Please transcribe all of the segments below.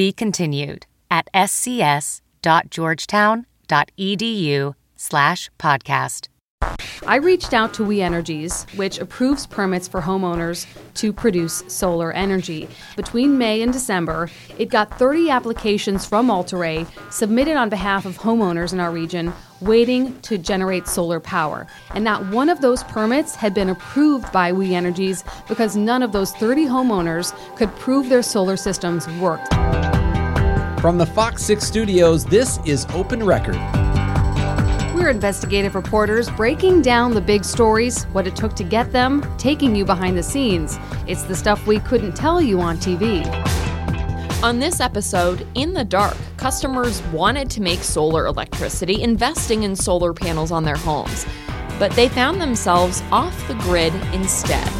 Be continued at scs.georgetown.edu slash podcast. I reached out to We Energies, which approves permits for homeowners to produce solar energy. Between May and December, it got 30 applications from Altaray submitted on behalf of homeowners in our region waiting to generate solar power. And not one of those permits had been approved by We Energies because none of those 30 homeowners could prove their solar systems worked. From the Fox 6 studios, this is Open Record. We're investigative reporters breaking down the big stories, what it took to get them, taking you behind the scenes. It's the stuff we couldn't tell you on TV. On this episode, In the Dark, customers wanted to make solar electricity investing in solar panels on their homes, but they found themselves off the grid instead.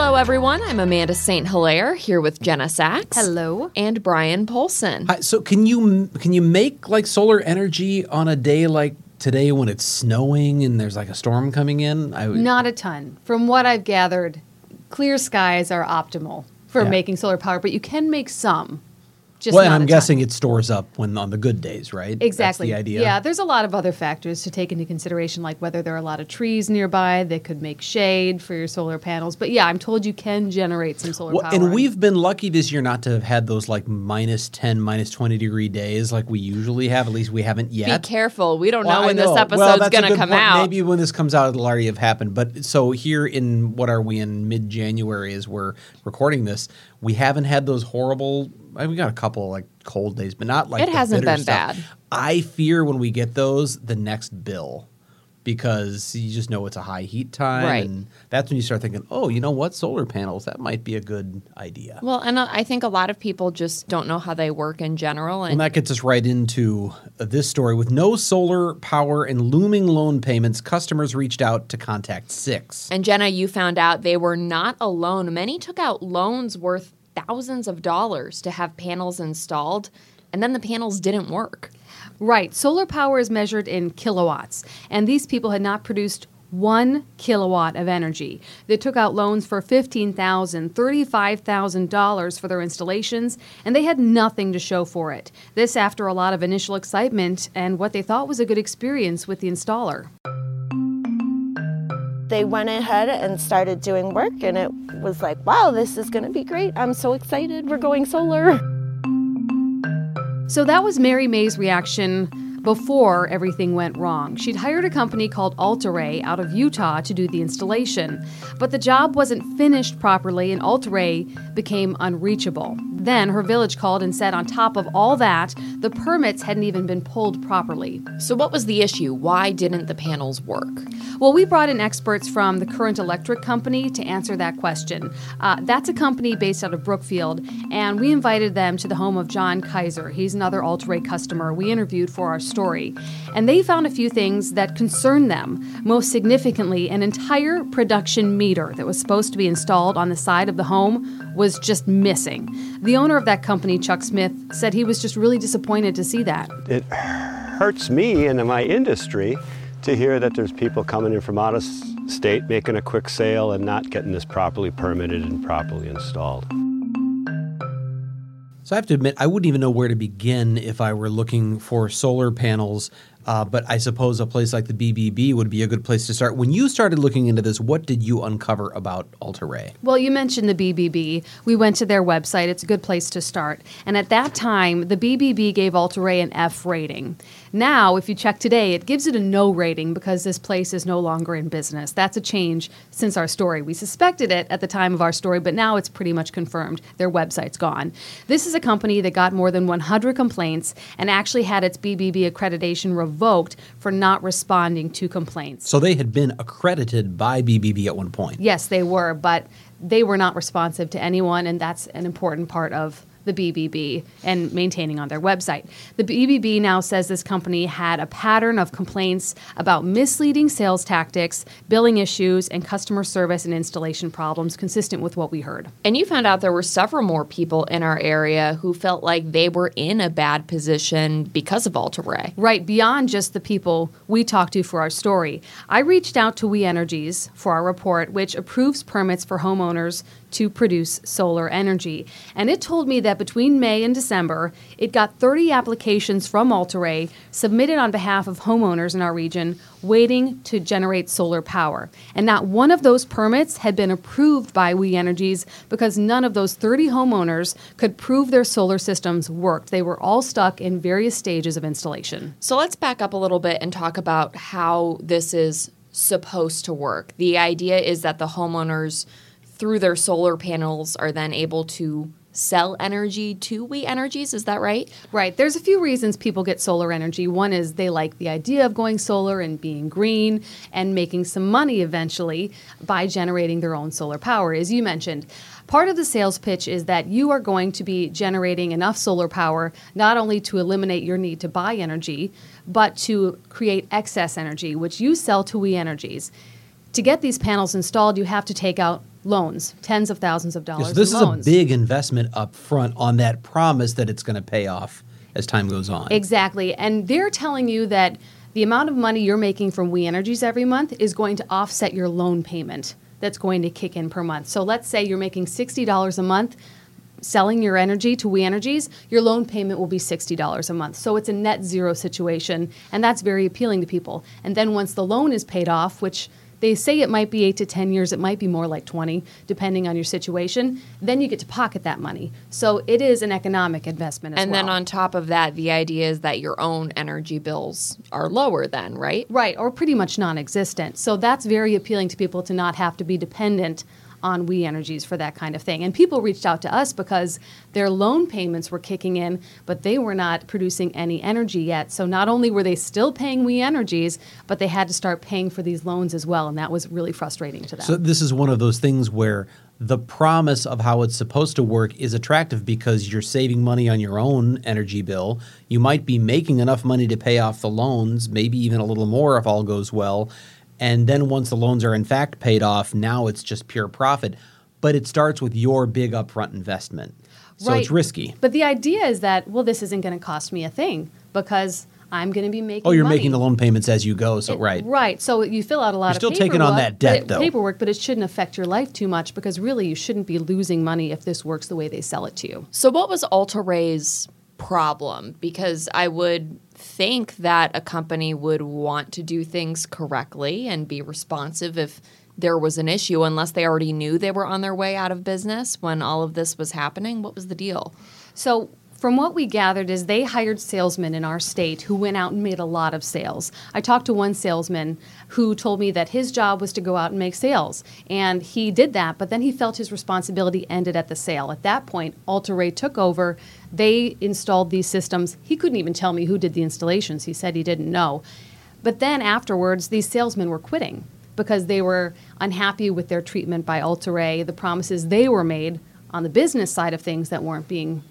Hello, everyone. I'm Amanda St. Hilaire here with Jenna Sachs. Hello. And Bryan Polcyn. Hi, so can you can you make like solar energy on a day like today when it's snowing and there's like a storm coming in? I would- Not a ton. From what I've gathered, clear skies are optimal for Yeah. making solar power, but you can make some. Just well, and I'm guessing it stores up when on the good days, right? Exactly. That's the idea. Yeah, there's a lot of other factors to take into consideration, like whether there are a lot of trees nearby that could make shade for your solar panels. But yeah, I'm told you can generate some solar Well, power. and we've been lucky this year not to have had those like minus 10, minus 20 degree days like we usually have. At least we haven't yet. Be careful. We don't Well, know when this know. episode's Well, going to come point. out. Maybe when this comes out, it'll already have happened. But so here in what are we in mid January as we're recording this, we haven't had those horrible. I mean, we got a couple of, like cold days, but not like It hasn't been stuff. bad. I fear when we get those, the next bill. Because you just know it's a high heat time, Right. and that's when you start thinking, "Oh, you know what? Solar panels that might be a good idea." Well, and I think a lot of people just don't know how they work in general. And And that gets us right into uh, this story. With no solar power and looming loan payments, customers reached out to contact Six. And Jenna, you found out they were not alone. Many took out loans worth thousands of dollars to have panels installed, and then the panels didn't work. Right. Solar power is measured in kilowatts, and these people had not produced one kilowatt of energy. They took out loans for $15,000, $35,000 for their installations, and they had nothing to show for it. This after a lot of initial excitement and what they thought was a good experience with the installer. they went ahead and started doing work and it was like wow this is going to be great i'm so excited we're going solar So that was Mary May's reaction before everything went wrong. She'd hired a company called Altaray out of Utah to do the installation, but the job wasn't finished properly and Altaray became unreachable. Then her village called and said, on top of all that, the permits hadn't even been pulled properly. So, what was the issue? Why didn't the panels work? Well, we brought in experts from the Current Electric Company to answer that question. Uh, that's a company based out of Brookfield, and we invited them to the home of John Kaiser. He's another Altaray customer we interviewed for our story. And they found a few things that concerned them. Most significantly, an entire production meter that was supposed to be installed on the side of the home was just missing. The owner of that company, Chuck Smith, said he was just really disappointed to see that. it hurts me and my industry to hear that there's people coming in from out of state making a quick sale and not getting this properly permitted and properly installed. So I have to admit, I wouldn't even know where to begin if I were looking for solar panels. Uh, but I suppose a place like the BBB would be a good place to start. When you started looking into this, what did you uncover about Altaray? Well, you mentioned the BBB. We went to their website. It's a good place to start. And at that time, the BBB gave Altaray an F rating. Now, if you check today, it gives it a no rating because this place is no longer in business. That's a change since our story. We suspected it at the time of our story, but now it's pretty much confirmed. Their website's gone. This is a company that got more than 100 complaints and actually had its BBB accreditation revoked for not responding to complaints. So they had been accredited by BBB at one point. Yes, they were, but they were not responsive to anyone, and that's an important part of the BBB and maintaining on their website. The BBB now says this company had a pattern of complaints about misleading sales tactics, billing issues, and customer service and installation problems consistent with what we heard. And you found out there were several more people in our area who felt like they were in a bad position because of Alta-Ray. Right, beyond just the people we talked to for our story. I reached out to We Energies for our report, which approves permits for homeowners to produce solar energy. And it told me that between May and December, it got 30 applications from Alta-Ray submitted on behalf of homeowners in our region waiting to generate solar power. And not one of those permits had been approved by We Energies because none of those 30 homeowners could prove their solar systems worked. They were all stuck in various stages of installation. So let's back up a little bit and talk about how this is supposed to work. The idea is that the homeowners through their solar panels are then able to sell energy to We Energies. Is that right? Right. There's a few reasons people get solar energy. One is they like the idea of going solar and being green and making some money eventually by generating their own solar power, as you mentioned. Part of the sales pitch is that you are going to be generating enough solar power not only to eliminate your need to buy energy, but to create excess energy, which you sell to We Energies. To get these panels installed, you have to take out loans, tens of thousands of dollars. So this is loans. a big investment up front on that promise that it's going to pay off as time goes on. Exactly. And they're telling you that the amount of money you're making from We Energies every month is going to offset your loan payment that's going to kick in per month. So let's say you're making $60 a month selling your energy to We Energies, your loan payment will be $60 a month. So it's a net zero situation, and that's very appealing to people. And then once the loan is paid off, which they say it might be eight to 10 years, it might be more like 20, depending on your situation. Then you get to pocket that money. So it is an economic investment as and well. then on top of that, the idea is that your own energy bills are lower then, right? Right, or pretty much non existent. So that's very appealing to people to not have to be dependent on We Energies for that kind of thing. And people reached out to us because their loan payments were kicking in, but they were not producing any energy yet. So not only were they still paying We Energies, but they had to start paying for these loans as well. And that was really frustrating to them. So this is one of those things where the promise of how it's supposed to work is attractive because you're saving money on your own energy bill. You might be making enough money to pay off the loans, maybe even a little more if all goes well. And then once the loans are in fact paid off, now it's just pure profit. But it starts with your big upfront investment. So it's risky. But the idea is that, well, this isn't going to cost me a thing because I'm going to be making Oh, you're money. making the loan payments as you go. So It- right. Right. So you fill out a lot You're of still taking on that debt, but it- though. Paperwork, but it shouldn't affect your life too much because really you shouldn't be losing money if this works the way they sell it to you. So, what was Alta Ray's problem? Because I would think that a company would want to do things correctly and be responsive if there was an issue, unless they already knew they were on their way out of business when all of this was happening. What was the deal? So from what we gathered is they hired salesmen in our state who went out and made a lot of sales. I talked to one salesman who told me that his job was to go out and make sales. And he did that, but then he felt his responsibility ended at the sale. At that point, Alta Ray took over. They installed these systems. He couldn't even tell me who did the installations. He said he didn't know. But then afterwards, these salesmen were quitting because they were unhappy with their treatment by Alta Ray, the promises they were made on the business side of things that weren't being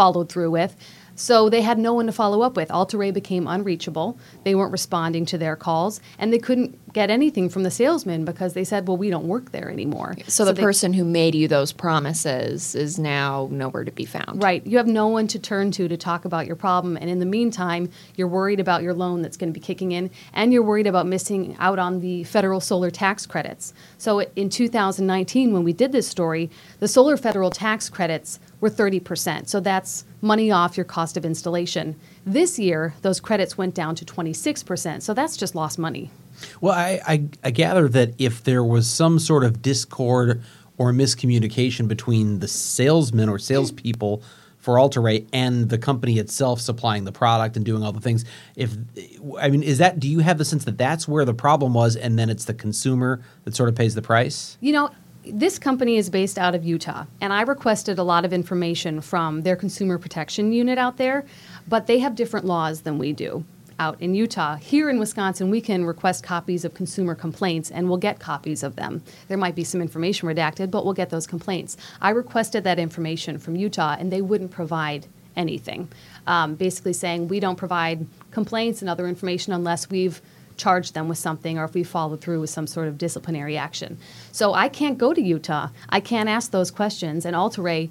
followed through with. So they had no one to follow up with. Alta Ray became unreachable. They weren't responding to their calls, and they couldn't get anything from the salesman because they said, "Well, we don't work there anymore." So, the they- person who made you those promises is now nowhere to be found. Right. You have no one to turn to to talk about your problem. And in the meantime, you're worried about your loan that's going to be kicking in, and you're worried about missing out on the federal solar tax credits. So in 2019, when we did this story, the solar federal tax credits were 30%. So that's money off your cost of installation. This year, those credits went down to 26%. So that's just lost money. Well, I, I, I gather that if there was some sort of discord or miscommunication between the salesmen or salespeople for Altaray and the company itself supplying the product and doing all the things, if I mean, is that do you have the sense that that's where the problem was, and then it's the consumer that sort of pays the price? You know, this company is based out of Utah, and I requested a lot of information from their consumer protection unit out there, but they have different laws than we do. out in Utah. Here in Wisconsin, we can request copies of consumer complaints and we'll get copies of them. There might be some information redacted, but we'll get those complaints. I requested that information from Utah and they wouldn't provide anything. Um, basically saying we don't provide complaints and other information unless we've charged them with something or if we followed through with some sort of disciplinary action. So I can't go to Utah. I can't ask those questions. And Altaray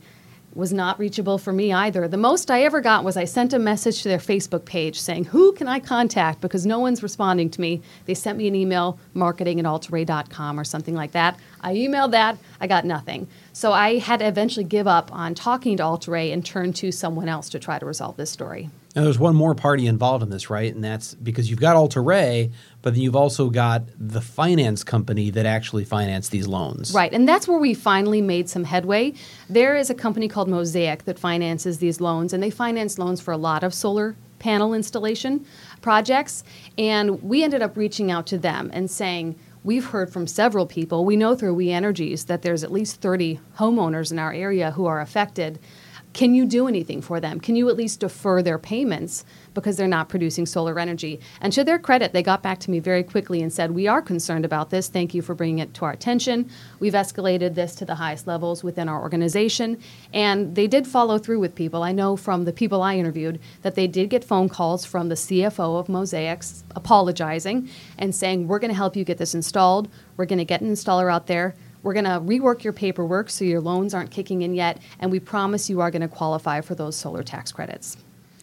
was not reachable for me either. The most I ever got was I sent a message to their Facebook page saying, Who can I contact? Because no one's responding to me. They sent me an email, marketing at altaray.com or something like that. I emailed that, I got nothing. So I had to eventually give up on talking to Altaray and turn to someone else to try to resolve this story. Now, there's one more party involved in this, right? And that's because you've got Altaray, but then you've also got the finance company that actually financed these loans. Right, and that's where we finally made some headway. There is a company called Mosaic that finances these loans, and they finance loans for a lot of solar panel installation projects. And we ended up reaching out to them and saying, We've heard from several people. We know through We Energies that there's at least 30 homeowners in our area who are affected can you do anything for them? Can you at least defer their payments because they're not producing solar energy? And to their credit, they got back to me very quickly and said, We are concerned about this. Thank you for bringing it to our attention. We've escalated this to the highest levels within our organization. And they did follow through with people. I know from the people I interviewed that they did get phone calls from the CFO of Mosaics apologizing and saying, We're going to help you get this installed. We're going to get an installer out there we're going to rework your paperwork so your loans aren't kicking in yet, and we promise you are going to qualify for those solar tax credits.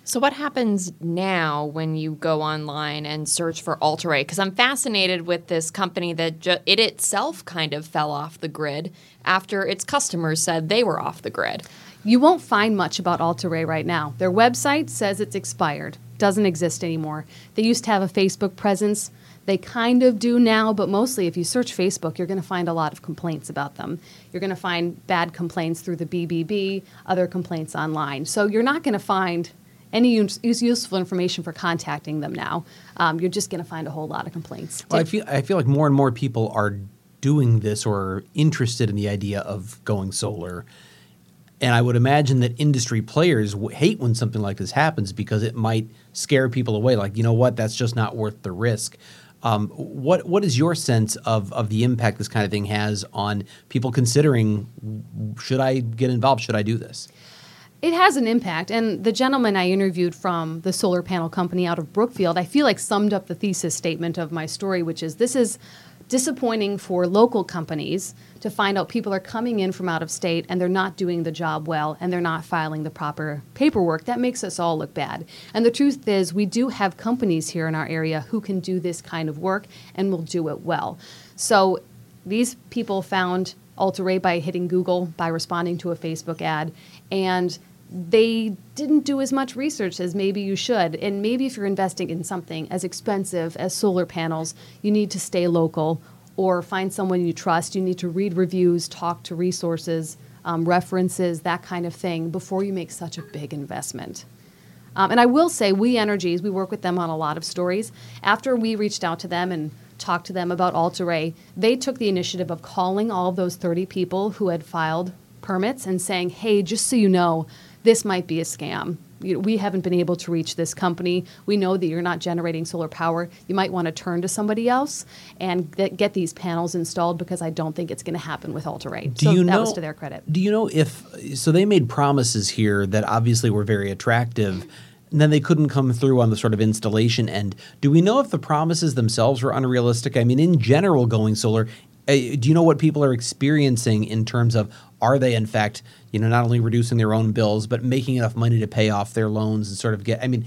So, what happens now when you go online and search for Altaray? Because I'm fascinated with this company that ju- it itself kind of fell off the grid after its customers said they were off the grid. You won't find much about Altaray right now. Their website says it's expired, doesn't exist anymore. They used to have a Facebook presence. They kind of do now, but mostly if you search Facebook, you're going to find a lot of complaints about them. You're going to find bad complaints through the BBB, other complaints online. So you're not going to find any use- useful information for contacting them now. Um, you're just going to find a whole lot of complaints. Well, I feel I feel like more and more people are doing this or interested in the idea of going solar. And I would imagine that industry players w- hate when something like this happens because it might scare people away. Like, you know what, that's just not worth the risk. Um, what what is your sense of of the impact this kind of thing has on people considering should I get involved? Should I do this? It has an impact, and the gentleman I interviewed from the solar panel company out of Brookfield, I feel like summed up the thesis statement of my story, which is this is disappointing for local companies to find out people are coming in from out of state and they're not doing the job well and they're not filing the proper paperwork. That makes us all look bad. And the truth is, we do have companies here in our area who can do this kind of work and will do it well. So these people found Altaray by hitting Google, by responding to a Facebook ad, and they didn't do as much research as maybe you should. And maybe if you're investing in something as expensive as solar panels, you need to stay local or find someone you trust. You need to read reviews, talk to resources, um, references, that kind of thing before you make such a big investment. Um, and I will say, We Energies, we work with them on a lot of stories. After we reached out to them and talked to them about Altaray, they took the initiative of calling all of those 30 people who had filed permits and saying, hey, just so you know, this might be a scam. we haven't been able to reach this company. We know that you're not generating solar power. You might want to turn to somebody else and get these panels installed because I don't think it's going to happen with Altaray. Do so you that know, was to their credit. Do you know if so? They made promises here that obviously were very attractive. And then they couldn't come through on the sort of installation end. Do we know if the promises themselves were unrealistic? I mean, in general, going solar, Uh, do you know what people are experiencing in terms of are they in fact you know not only reducing their own bills but making enough money to pay off their loans and sort of get i mean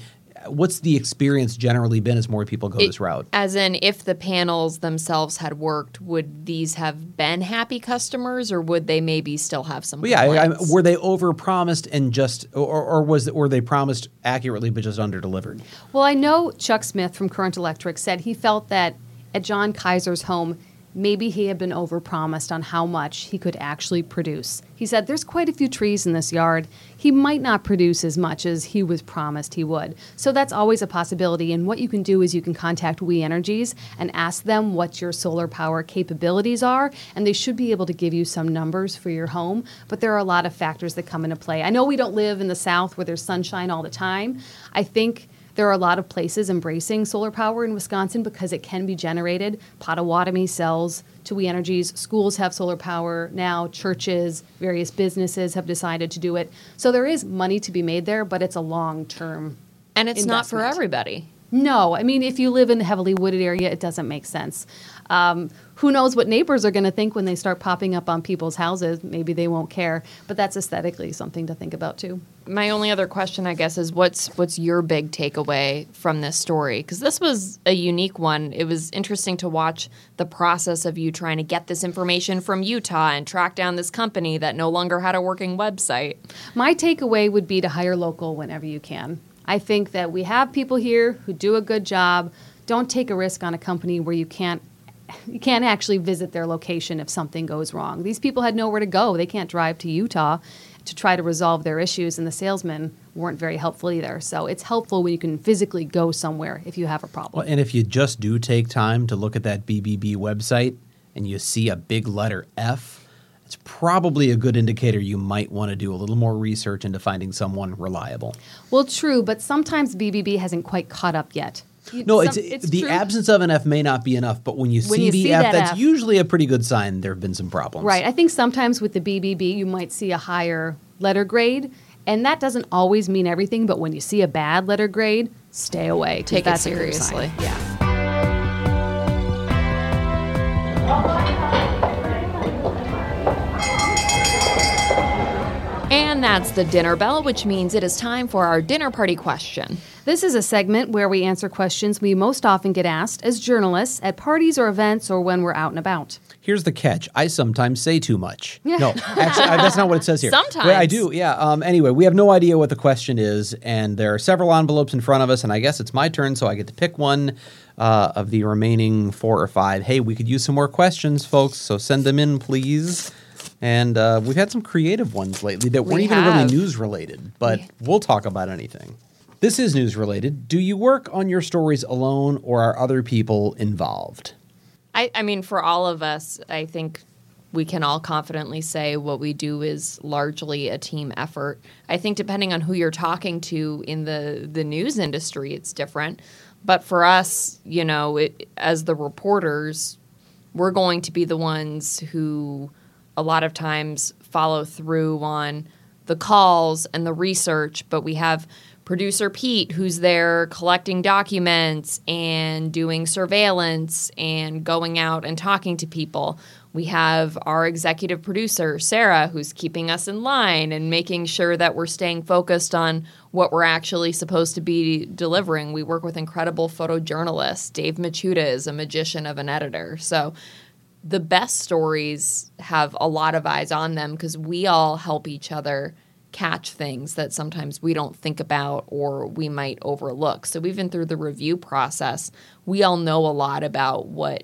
what's the experience generally been as more people go it, this route? as in if the panels themselves had worked would these have been happy customers or would they maybe still have some well, yeah I, I, were they over promised and just or, or was were they promised accurately but just under delivered well i know chuck smith from current electric said he felt that at john kaiser's home maybe he had been overpromised on how much he could actually produce. He said, There's quite a few trees in this yard. He might not produce as much as he was promised he would. So that's always a possibility. And what you can do is you can contact We Energies and ask them what your solar power capabilities are. And they should be able to give you some numbers for your home. But there are a lot of factors that come into play. I know we don't live in the South where there's sunshine all the time. I think There are a lot of places embracing solar power in Wisconsin because it can be generated. Potawatomi sells to We Energies. Schools have solar power now. Churches, various businesses have decided to do it. So there is money to be made there, but it's a long term. And it's not for everybody. No, I mean, if you live in a heavily wooded area, it doesn't make sense. Um, who knows what neighbors are going to think when they start popping up on people's houses? Maybe they won't care, but that's aesthetically something to think about too. My only other question, I guess, is what's what's your big takeaway from this story? Because this was a unique one. It was interesting to watch the process of you trying to get this information from Utah and track down this company that no longer had a working website. My takeaway would be to hire local whenever you can. I think that we have people here who do a good job. Don't take a risk on a company where you can't you can't actually visit their location if something goes wrong. These people had nowhere to go. They can't drive to Utah to try to resolve their issues and the salesmen weren't very helpful either. So it's helpful when you can physically go somewhere if you have a problem. Well, and if you just do take time to look at that BBB website and you see a big letter F, it's probably a good indicator you might want to do a little more research into finding someone reliable. Well, true, but sometimes BBB hasn't quite caught up yet. You- No, some- it's, the true. absence of an F may not be enough, but when you When see you the see F, that that's F. usually a pretty good sign there have been some problems. Right. I think sometimes with the BBB, you might see a higher letter grade, and that doesn't always mean everything. But when you see a bad letter grade, stay away. Take it that's a good seriously. Yeah. And that's the dinner bell, which means it is time for our dinner party question. This is a segment where we answer questions we most often get asked as journalists at parties or events or when we're out and about. Here's the catch. I sometimes say too much. No, actually, that's not what it says here. Sometimes. But I do, yeah. Um, anyway, we have no idea what the question is, and there are several envelopes in front of us, and I guess it's my turn, so I get to pick one uh, of the remaining four or five. Hey, we could use some more questions, folks, so send them in, please. And uh, we've had some creative ones lately that weren't We even have. really news related, but we'll talk about anything. This is news related. Do you work on your stories alone, or are other people involved? I, I mean, for all of us, I think we can all confidently say what we do is largely a team effort. I think depending on who you're talking to in the, the news industry, it's different. But for us, you know, it, as the reporters, we're going to be the ones who a lot of times follow through on the calls and the research, but we have producer Pete who's there collecting documents and doing surveillance and going out and talking to people. We have our executive producer, Sarah, who's keeping us in line and making sure that we're staying focused on what we're actually supposed to be delivering. We work with incredible photojournalists. Dave Machuda is a magician of an editor. So the best stories have a lot of eyes on them because we all help each other catch things that sometimes we don't think about or we might overlook. So even through the review process, we all know a lot about what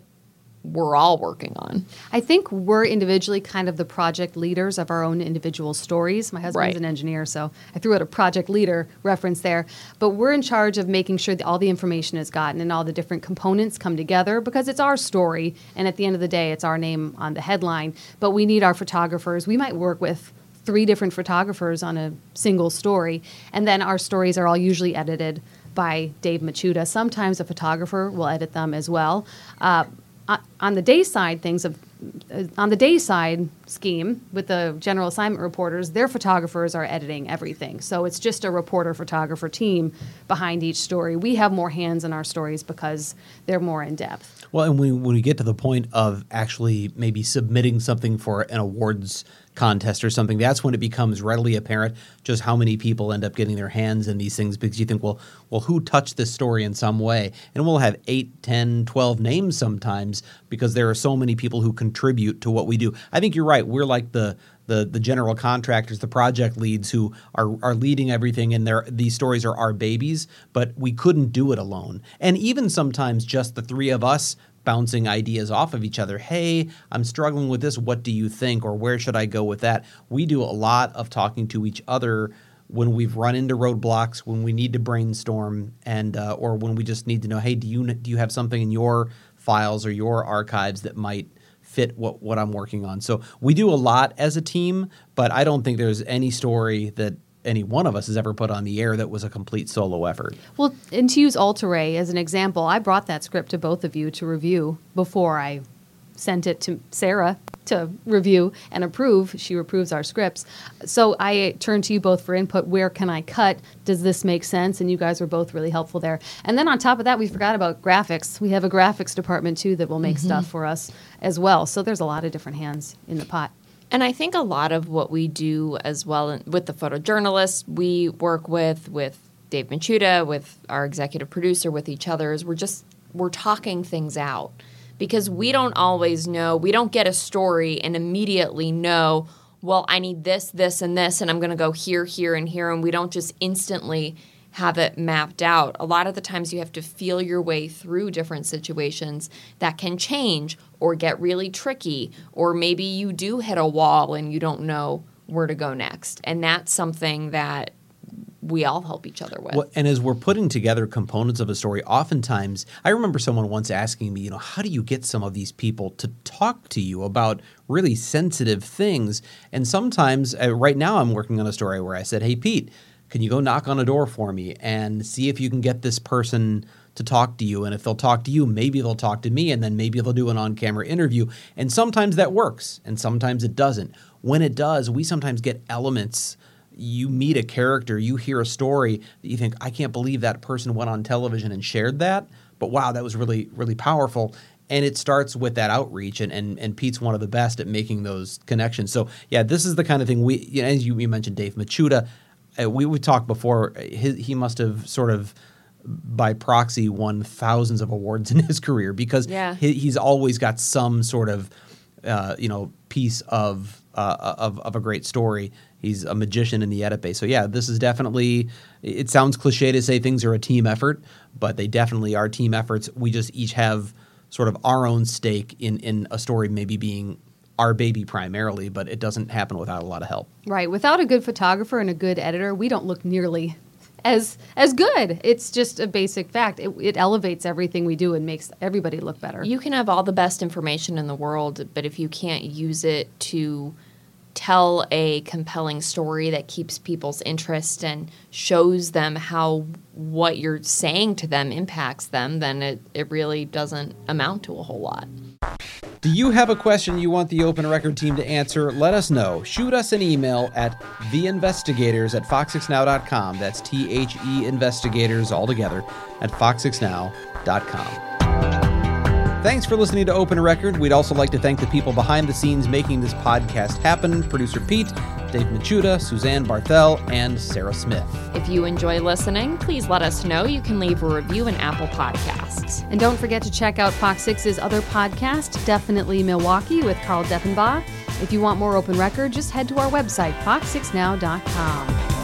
we're all working on. I think we're individually kind of the project leaders of our own individual stories. My husband's Right. an engineer, so I threw out a project leader reference there. But we're in charge of making sure that all the information is gotten and all the different components come together because it's our story. And at the end of the day, it's our name on the headline. But we need our photographers. We might work with three different photographers on a single story. And then our stories are all usually edited by Dave Machuda. Sometimes a photographer will edit them as well. Uh, on- the day side things of Uh, on the day side scheme with the general assignment reporters their photographers are editing everything. So it's just a reporter photographer team behind each story. We have more hands in our stories because they're more in depth. Well, and when, when we get to the point of actually maybe submitting something for an awards contest or something, that's when it becomes readily apparent just how many people end up getting their hands in these things because you think, well, well, who touched this story in some way? And we'll have 8, 10, 12 names sometimes because there are so many people who contribute to what we do. I think you're right. We're like the the the general contractors, the project leads who are are leading everything, and they're, these stories are our babies. But we couldn't do it alone, and even sometimes just the three of us bouncing ideas off of each other. Hey, I'm struggling with this. What do you think, or where should I go with that? We do a lot of talking to each other when we've run into roadblocks, when we need to brainstorm, and uh, or when we just need to know, hey, do you do you have something in your files or your archives that might fit what, what I'm working on. So we do a lot as a team, but I don't think there's any story that any one of us has ever put on the air that was a complete solo effort. Well, and to use Alter as an example, I brought that script to both of you to review before I sent it to Sarah to review and approve. She approves our scripts. So I turn to you both for input. Where can I cut? Does this make sense? And you guys were both really helpful there. And then on top of that, we forgot about graphics. We have a graphics department too that will make mm-hmm. stuff for us as well. So there's a lot of different hands in the pot. And I think a lot of what we do as well with the photojournalists we work with, with Dave Machuda, with our executive producer, with each other, is we're just we're talking things out because we don't always know. We don't get a story and immediately know, well, I need this, this, and this, and I'm going to go here, here, and here. And we don't just instantly have it mapped out. A lot of the times you have to feel your way through different situations that can change or get really tricky, or maybe you do hit a wall and you don't know where to go next. And that's something that we all help each other with. Well, and as we're putting together components of a story, oftentimes I remember someone once asking me, you know, how do you get some of these people to talk to you about really sensitive things? And sometimes, uh, right now, I'm working on a story where I said, hey, Pete, can you go knock on a door for me and see if you can get this person to talk to you? And if they'll talk to you, maybe they'll talk to me, and then maybe they'll do an on camera interview. And sometimes that works, and sometimes it doesn't. When it does, we sometimes get elements you meet a character, you hear a story that you think, I can't believe that person went on television and shared that. But wow, that was really, really powerful. And it starts with that outreach, and, and, and Pete's one of the best at making those connections. So, yeah, this is the kind of thing we, you know, as you, you mentioned, Dave Machuda, uh, we, we talked before, his, he must have sort of by proxy won thousands of awards in his career because yeah. he, he's always got some sort of, uh, you know, piece of, uh, of, of a great story he's a magician in the edit bay. So yeah, this is definitely. It sounds cliche to say things are a team effort, but they definitely are team efforts. We just each have sort of our own stake in in a story maybe being our baby primarily, but it doesn't happen without a lot of help. Right. Without a good photographer and a good editor, we don't look nearly as as good. It's just a basic fact. It, it, elevates everything we do and makes everybody look better. You can have all the best information in the world, but if you can't use it to tell a compelling story that keeps people's interest and shows them how what you're saying to them impacts them, then it, it really doesn't amount to a whole lot. Do you have a question you want the Open Record team to answer? Let us know. Shoot us an email at theinvestigators at fox6now.com. That's T H E investigators all together at fox6now.com. Thanks for listening to Open Record. We'd also like to thank the people behind the scenes making this podcast happen producer Pete, Dave Machuda, Suzanne Barthel, and Sarah Smith. If you enjoy listening, please let us know. You can leave a review in Apple Podcasts. And don't forget to check out Fox 6's other podcast, Definitely Milwaukee, with Carl Deffenbaugh. If you want more Open Record, just head to our website, fox6now.com.